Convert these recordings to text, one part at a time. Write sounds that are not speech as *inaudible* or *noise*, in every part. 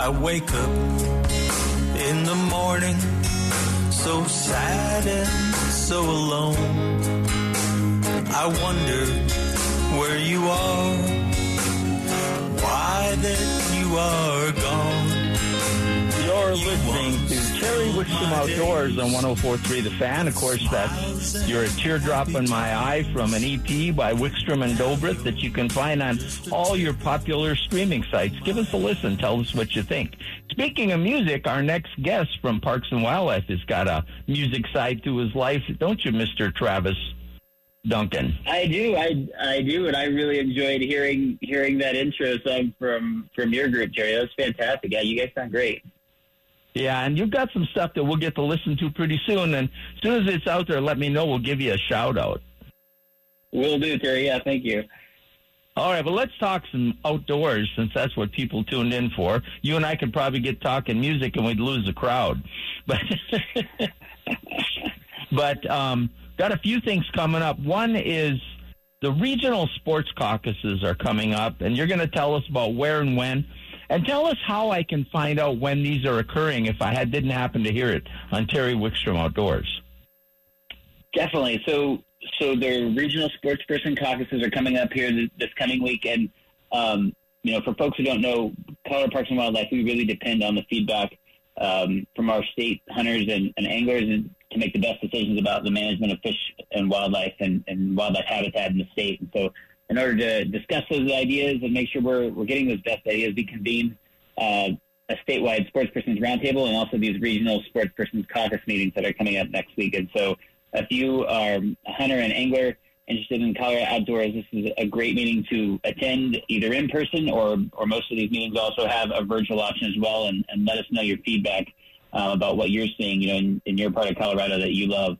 I wake up in the morning so sad and so alone. I wonder where you are, why that you are gone. Listening to Terry Wickstrom Outdoors on 1043 The Fan. Of course, that's You're a Teardrop in My Eye from an EP by Wickstrom and Dobrith that you can find on all your popular streaming sites. Give us a listen. Tell us what you think. Speaking of music, our next guest from Parks and Wildlife has got a music side to his life, don't you, Mr. Travis? Duncan. I do, I I do, and I really enjoyed hearing hearing that intro song from from your group, Terry. That was fantastic. Yeah, you guys sound great. Yeah, and you've got some stuff that we'll get to listen to pretty soon. And as soon as it's out there, let me know. We'll give you a shout out. Will do, Terry. Yeah, thank you. All right, but let's talk some outdoors since that's what people tuned in for. You and I could probably get talking music and we'd lose the crowd. *laughs* But *laughs* but um, got a few things coming up. One is the regional sports caucuses are coming up, and you're going to tell us about where and when. And tell us how I can find out when these are occurring if I had, didn't happen to hear it on Terry Wickstrom Outdoors. Definitely. So, so the regional sports person caucuses are coming up here this coming week, and um, you know, for folks who don't know, Colorado Parks and Wildlife, we really depend on the feedback um, from our state hunters and, and anglers and to make the best decisions about the management of fish and wildlife and, and wildlife habitat in the state. And so in order to discuss those ideas and make sure we're, we're getting those best ideas, we convene uh, a statewide sports persons roundtable and also these regional sports persons caucus meetings that are coming up next week. And so if you are a hunter and angler interested in Colorado outdoors, this is a great meeting to attend either in person or, or most of these meetings also have a virtual option as well and, and let us know your feedback uh, about what you're seeing, you know, in, in your part of Colorado that you love.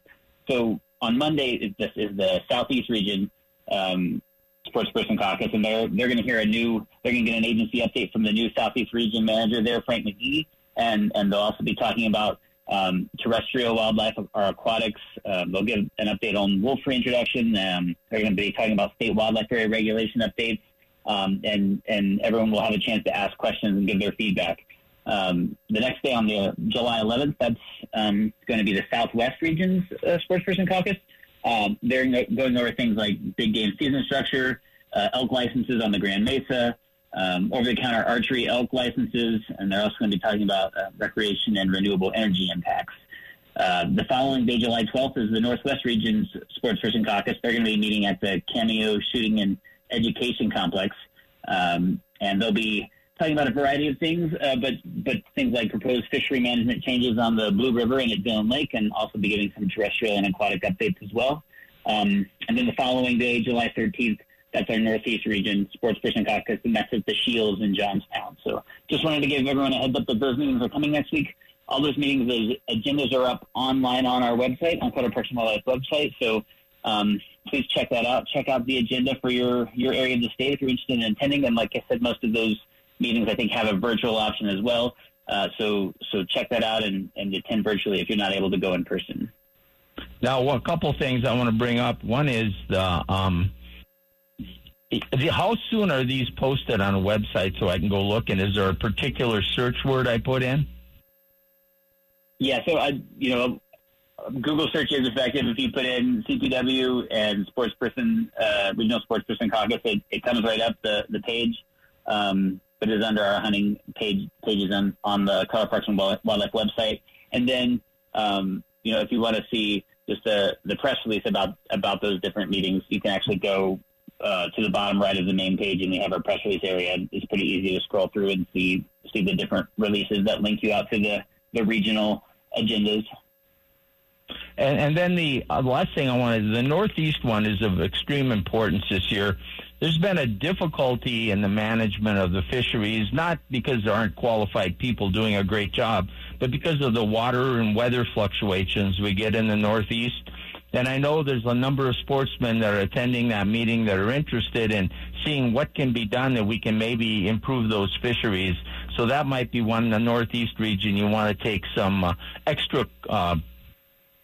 So on Monday, this is the Southeast region. Um, sports person caucus, and they're they're going to hear a new they're going to get an agency update from the new Southeast Region manager there, Frank McGee, and and they'll also be talking about um, terrestrial wildlife or aquatics. Um, they'll give an update on wolf reintroduction. Um, they're going to be talking about state wildlife area regulation updates, um, and and everyone will have a chance to ask questions and give their feedback. Um, the next day on the July 11th, that's um, going to be the Southwest Region's uh, Sports Person Caucus. Um, they're going over things like big game season structure, uh, elk licenses on the Grand Mesa, um, over-the-counter archery elk licenses, and they're also going to be talking about uh, recreation and renewable energy impacts. Uh, the following day, July 12th, is the Northwest Region's Sports Person Caucus. They're going to be meeting at the Cameo Shooting and Education Complex, um, and they'll be talking about a variety of things, uh, but but things like proposed fishery management changes on the Blue River and at Dillon Lake, and also be giving some terrestrial and aquatic updates as well. Um, and then the following day, July 13th, that's our Northeast Region Sports Person Caucus, and that's at the Shields in Johnstown. So just wanted to give everyone a heads up that those meetings are coming next week. All those meetings, those agendas are up online on our website, on Colorado Parks and Wildlife website. So um, please check that out. Check out the agenda for your, your area of the state if you're interested in attending. And like I said, most of those meetings I think have a virtual option as well. Uh, so so check that out and, and attend virtually if you're not able to go in person. Now, well, a couple things I want to bring up. One is the um, how soon are these posted on a website so I can go look? And is there a particular search word I put in? Yeah, so I, you know, Google search is effective if you put in CPW and sports person, uh, regional sports person caucus. It, it comes right up the the page. Um, but is under our hunting page pages on, on the Colorado Parks and Wildlife website. And then, um, you know, if you want to see just the, the press release about, about those different meetings, you can actually go uh, to the bottom right of the main page and we have our press release area. It's pretty easy to scroll through and see, see the different releases that link you out to the, the regional agendas. And, and then the uh, last thing I wanted, is the Northeast one is of extreme importance this year there's been a difficulty in the management of the fisheries, not because there aren't qualified people doing a great job, but because of the water and weather fluctuations we get in the Northeast. And I know there's a number of sportsmen that are attending that meeting that are interested in seeing what can be done that we can maybe improve those fisheries. So that might be one in the Northeast region you want to take some uh, extra uh,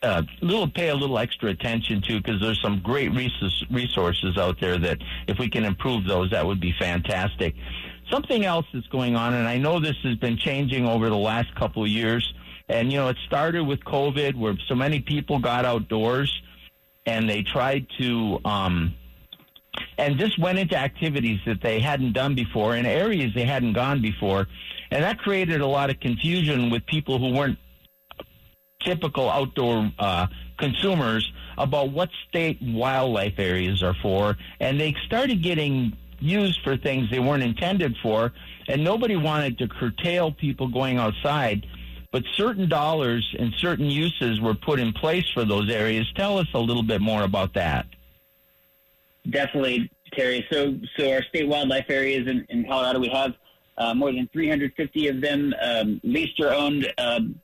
uh, little pay a little extra attention to because there's some great resources out there that if we can improve those, that would be fantastic. Something else that's going on, and I know this has been changing over the last couple of years. And you know, it started with COVID, where so many people got outdoors, and they tried to, um, and just went into activities that they hadn't done before in areas they hadn't gone before, and that created a lot of confusion with people who weren't typical outdoor uh, consumers about what state wildlife areas are for, and they started getting used for things they weren't intended for, and nobody wanted to curtail people going outside. But certain dollars and certain uses were put in place for those areas. Tell us a little bit more about that. Definitely, Terry. So, so our state wildlife areas in, in Colorado, we have uh, more than 350 of them um, leased or owned um,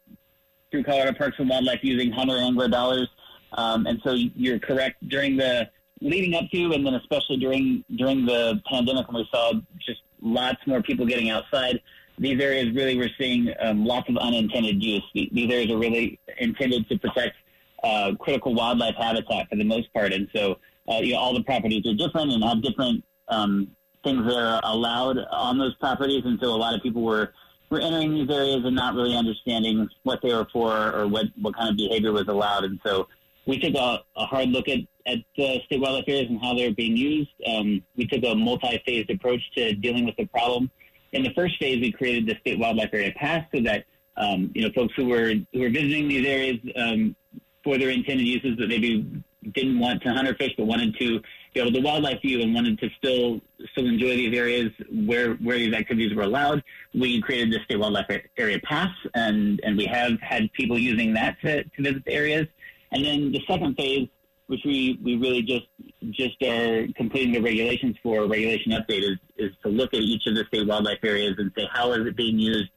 through Colorado Parks and Wildlife using hunter angler dollars. Um, and so you're correct. During the leading up to, and then especially during during the pandemic, when we saw just lots more people getting outside, these areas really we're seeing um, lots of unintended use. These areas are really intended to protect uh, critical wildlife habitat for the most part, and so uh, you know, all the properties are different and have different um, things that are allowed on those properties, and so a lot of people were were entering these areas and not really understanding what they were for or what what kind of behavior was allowed, and so we took a, a hard look at, at state wildlife areas and how they're being used. Um, we took a multi-phased approach to dealing with the problem. In the first phase, we created the state wildlife area pass so that um, you know folks who were who were visiting these areas um, for their intended uses that maybe didn't want to hunt or fish but wanted to be able to wildlife view and wanted to still still enjoy these areas where where these activities were allowed. We created the state wildlife area pass, and and we have had people using that to, to visit the areas. And then the second phase, which we, we really just just are completing the regulations for, regulation update, is, is to look at each of the state wildlife areas and say how is it being used?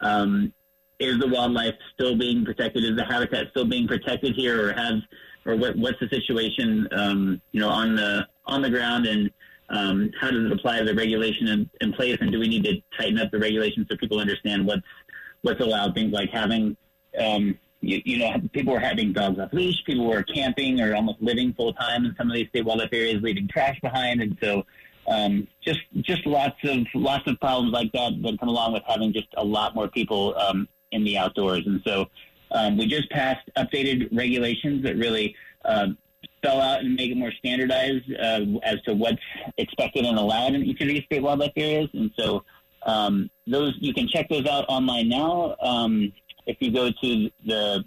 Um, is the wildlife still being protected? Is the habitat still being protected here, or has or what, what's the situation um, you know on the on the ground and um, how does it apply to the regulation in, in, place and do we need to tighten up the regulations so people understand what's what's allowed things like having um, you, you know, people were having dogs off leash. People were camping or almost living full time in some of these state wildlife areas, leaving trash behind, and so um, just just lots of lots of problems like that that come along with having just a lot more people um, in the outdoors. And so um, we just passed updated regulations that really uh, spell out and make it more standardized uh, as to what's expected and allowed in each of these state wildlife areas. And so um, those you can check those out online now. Um, if you go to the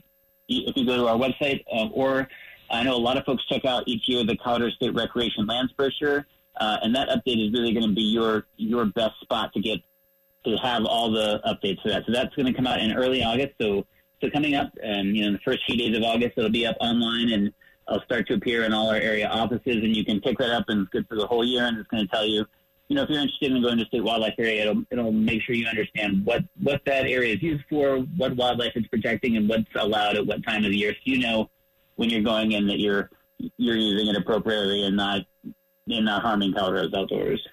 if you go to our website, uh, or I know a lot of folks check out each year the Colorado State Recreation Lands brochure, uh, and that update is really going to be your your best spot to get to have all the updates for that. So that's going to come out in early August. So so coming up, and you know, the first few days of August, it'll be up online and it'll start to appear in all our area offices, and you can pick that up, and it's good for the whole year, and it's going to tell you you know, if you're interested in going to state wildlife area, it'll, it'll make sure you understand what, what that area is used for, what wildlife it's protecting, and what's allowed at what time of the year. So you know when you're going in that you're you're using it appropriately and not and not harming Colorado's outdoors.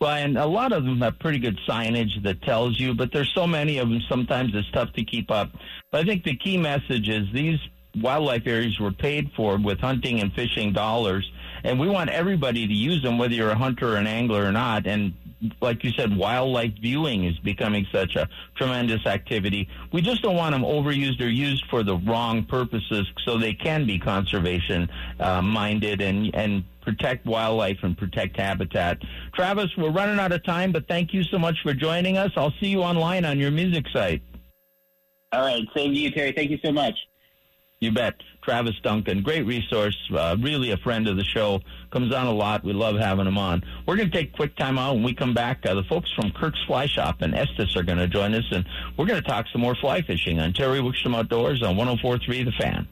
Well, and a lot of them have pretty good signage that tells you, but there's so many of them. Sometimes it's tough to keep up. But I think the key message is these wildlife areas were paid for with hunting and fishing dollars and we want everybody to use them, whether you're a hunter or an angler or not. And like you said, wildlife viewing is becoming such a tremendous activity. We just don't want them overused or used for the wrong purposes, so they can be conservation uh, minded and and protect wildlife and protect habitat. Travis, we're running out of time, but thank you so much for joining us. I'll see you online on your music site. All right, same to you, Terry. Thank you so much. You bet. Travis Duncan, great resource, uh, really a friend of the show. Comes on a lot. We love having him on. We're going to take a quick time out. When we come back, uh, the folks from Kirk's Fly Shop and Estes are going to join us, and we're going to talk some more fly fishing on Terry Wickstrom Outdoors on 104.3 The Fan.